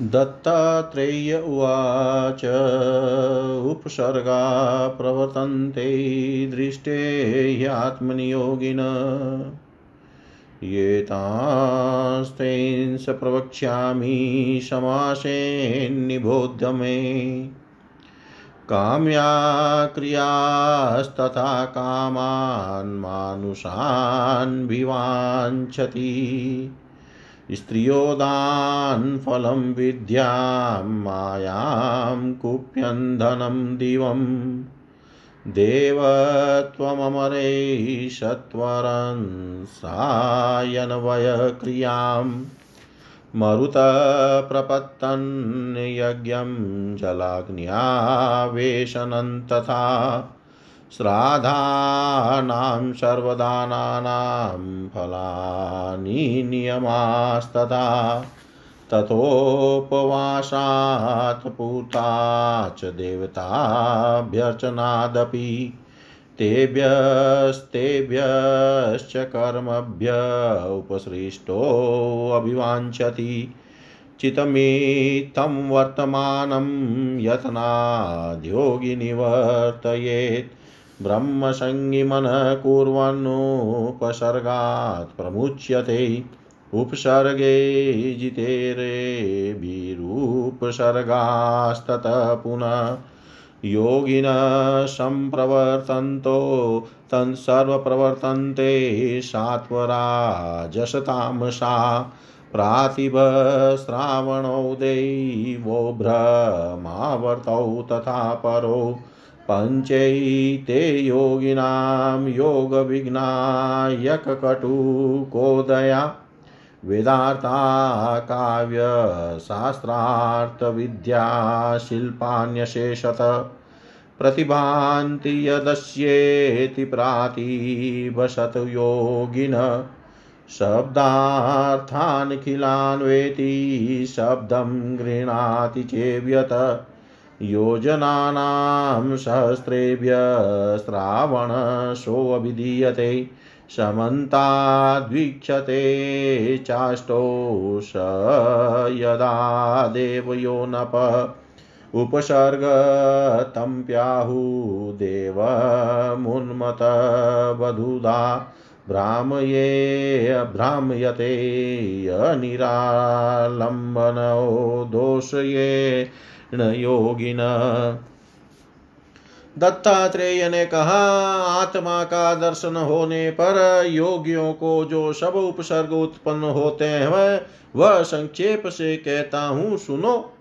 दत्तात्रेय उवाच। उपसर्गा प्रवर्तन्ते दृष्टे ह्यात्मनियोगिन ये तांस्तेंस प्रवक्ष्यामि समासेन्निबोध्य मे। काम्या क्रियास्तथा कामान् मानुषान् विवाञ्छति स्त्रियोदान् फलं विद्यां मायां कुप्यन्धनं दिवम् देवत्वममरे सत्वरं सायनवयक्रियाम् मरुतप्रपत्तन् यज्ञं जलाग्न्यावेशनं तथा श्राद्धानां सर्वदानानां फलानि नियमास्तथा। ततोपवासात् पूता च देवताभ्यर्चनादपि। तेभ्यस्तेभ्यश्च कर्मभ्य उपसृष्टोऽभिवाञ्छति चितमित्थं वर्तमानं यत्नाद्योगी ब्रह्मसंज्ञिमनः कुर्वन्नुपसर्गात् प्रमुच्यते। उपसर्गे जितेरेभिरुपसर्गास्ततः पुनः। योगिनः सम्प्रवर्तन्तो तत्सर्वप्रवर्तन्ते सात्वराजसतामसा। प्रातिभश्रावणौ दैवो भ्रमावर्तौ तथा परो। पञ्चैते योगिनां योगविघ्नायककटुकोदया वेदार्था काव्यशास्त्रार्थविद्या शिल्पान्यशेषत प्रतिभान्ति यदस्येति प्रातिभशत योगिन शब्दार्थानखिलान् वेति शब्दं गृह्णाति चेव्यत योजनानां सहस्रेभ्य श्रावणशोऽभिधीयते समन्ताद्वीक्षते चाष्टौ स यदा देवयो नप। उपसर्ग तं प्याहुदेवमुन्मतवधुधा भ्रामये भ्राम्यते अनिरालम्बनो दोषये योगिन। दत्तात्रेय ने कहा, आत्मा का दर्शन होने पर योगियों को जो सब उपसर्ग उत्पन्न होते हैं, वह संक्षेप से कहता हूँ, सुनो।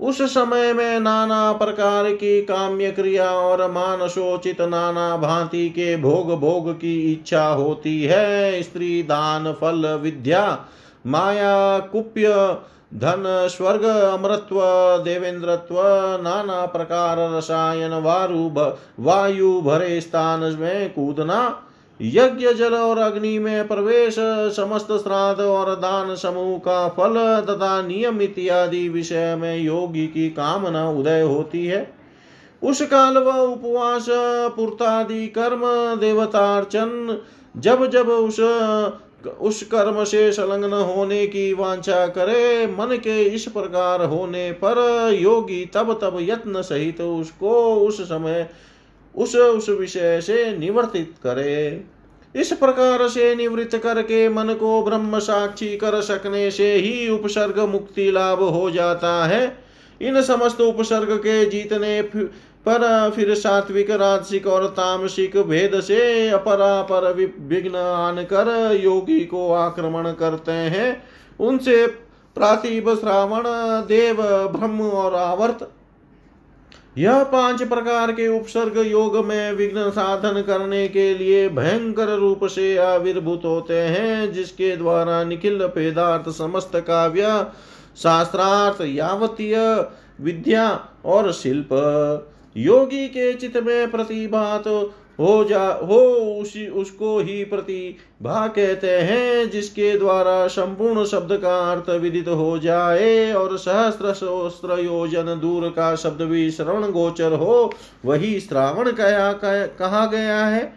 उस समय में नाना प्रकार की काम्य क्रिया और मानसोचित नाना भांति के भोग भोग की इच्छा होती है, स्त्री दान, फल, विद्या माया, कुप्य, धन, स्वर्ग अमृत्व देवेंद्रत्व, नाना प्रकार, रसायन, वारु वायु, भरे स्थान में कूदना, यज्ञ, जल और अग्नि में प्रवेश, समस्त श्राद्ध और दान समूह का फल तथा नियम इत्यादि विषय में योगी की कामना उदय होती है। उस काल व उपवास, पुरतादि कर्म, देवतार्चन, जब जब उस उस कर्म से संलग्न होने की वांछा करे, मन के इस प्रकार होने पर योगी तब तब यत्न सहित तो उसको उस समय उस उस विषय से निवर्तित करे। इस प्रकार से निवृत्त करके मन को ब्रह्म साक्षी कर सकने से ही उपसर्ग मुक्ति लाभ हो जाता है। इन समस्त उपसर्ग के जीतने पर फिर सात्विक, राजसिक और तामसिक भेद से अपरापर विघ्न आन कर योगी को आक्रमण करते हैं। उनसे प्रातिभ श्रावण, देव, ब्रह्म और आवर्त। यह पाँच प्रकार के उपसर्ग योग में विघ्न साधन करने के लिए भयंकर रूप से आविर्भूत होते हैं, जिसके द्वारा निखिल पेदार्थ समस्त काव्य, शास्त्रार्थ, यावतीय विद्या और शिल्प योगी के चित्त में प्रतिभा तो हो जा, हो उसी, उसको ही प्रतिभा कहते हैं, जिसके द्वारा संपूर्ण शब्द का अर्थ विदित हो जाए और सहस्त्र सहस्त्र योजन दूर का शब्द भी श्रवण गोचर हो, वही श्रावण कया, कहा गया है।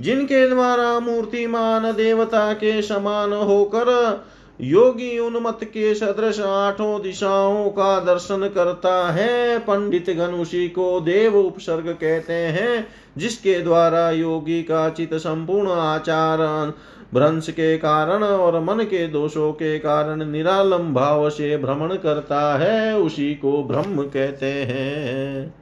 जिनके द्वारा मूर्तिमान देवता के समान होकर योगी उन्मत के सदृश आठों दिशाओं का दर्शन करता है। पंडित गण उसी को देव उपसर्ग कहते हैं, जिसके द्वारा योगी का चित संपूर्ण आचार, भ्रंश के कारण और मन के दोषों के कारण निरालम भाव से भ्रमण करता है, उसी को ब्रह्म कहते हैं।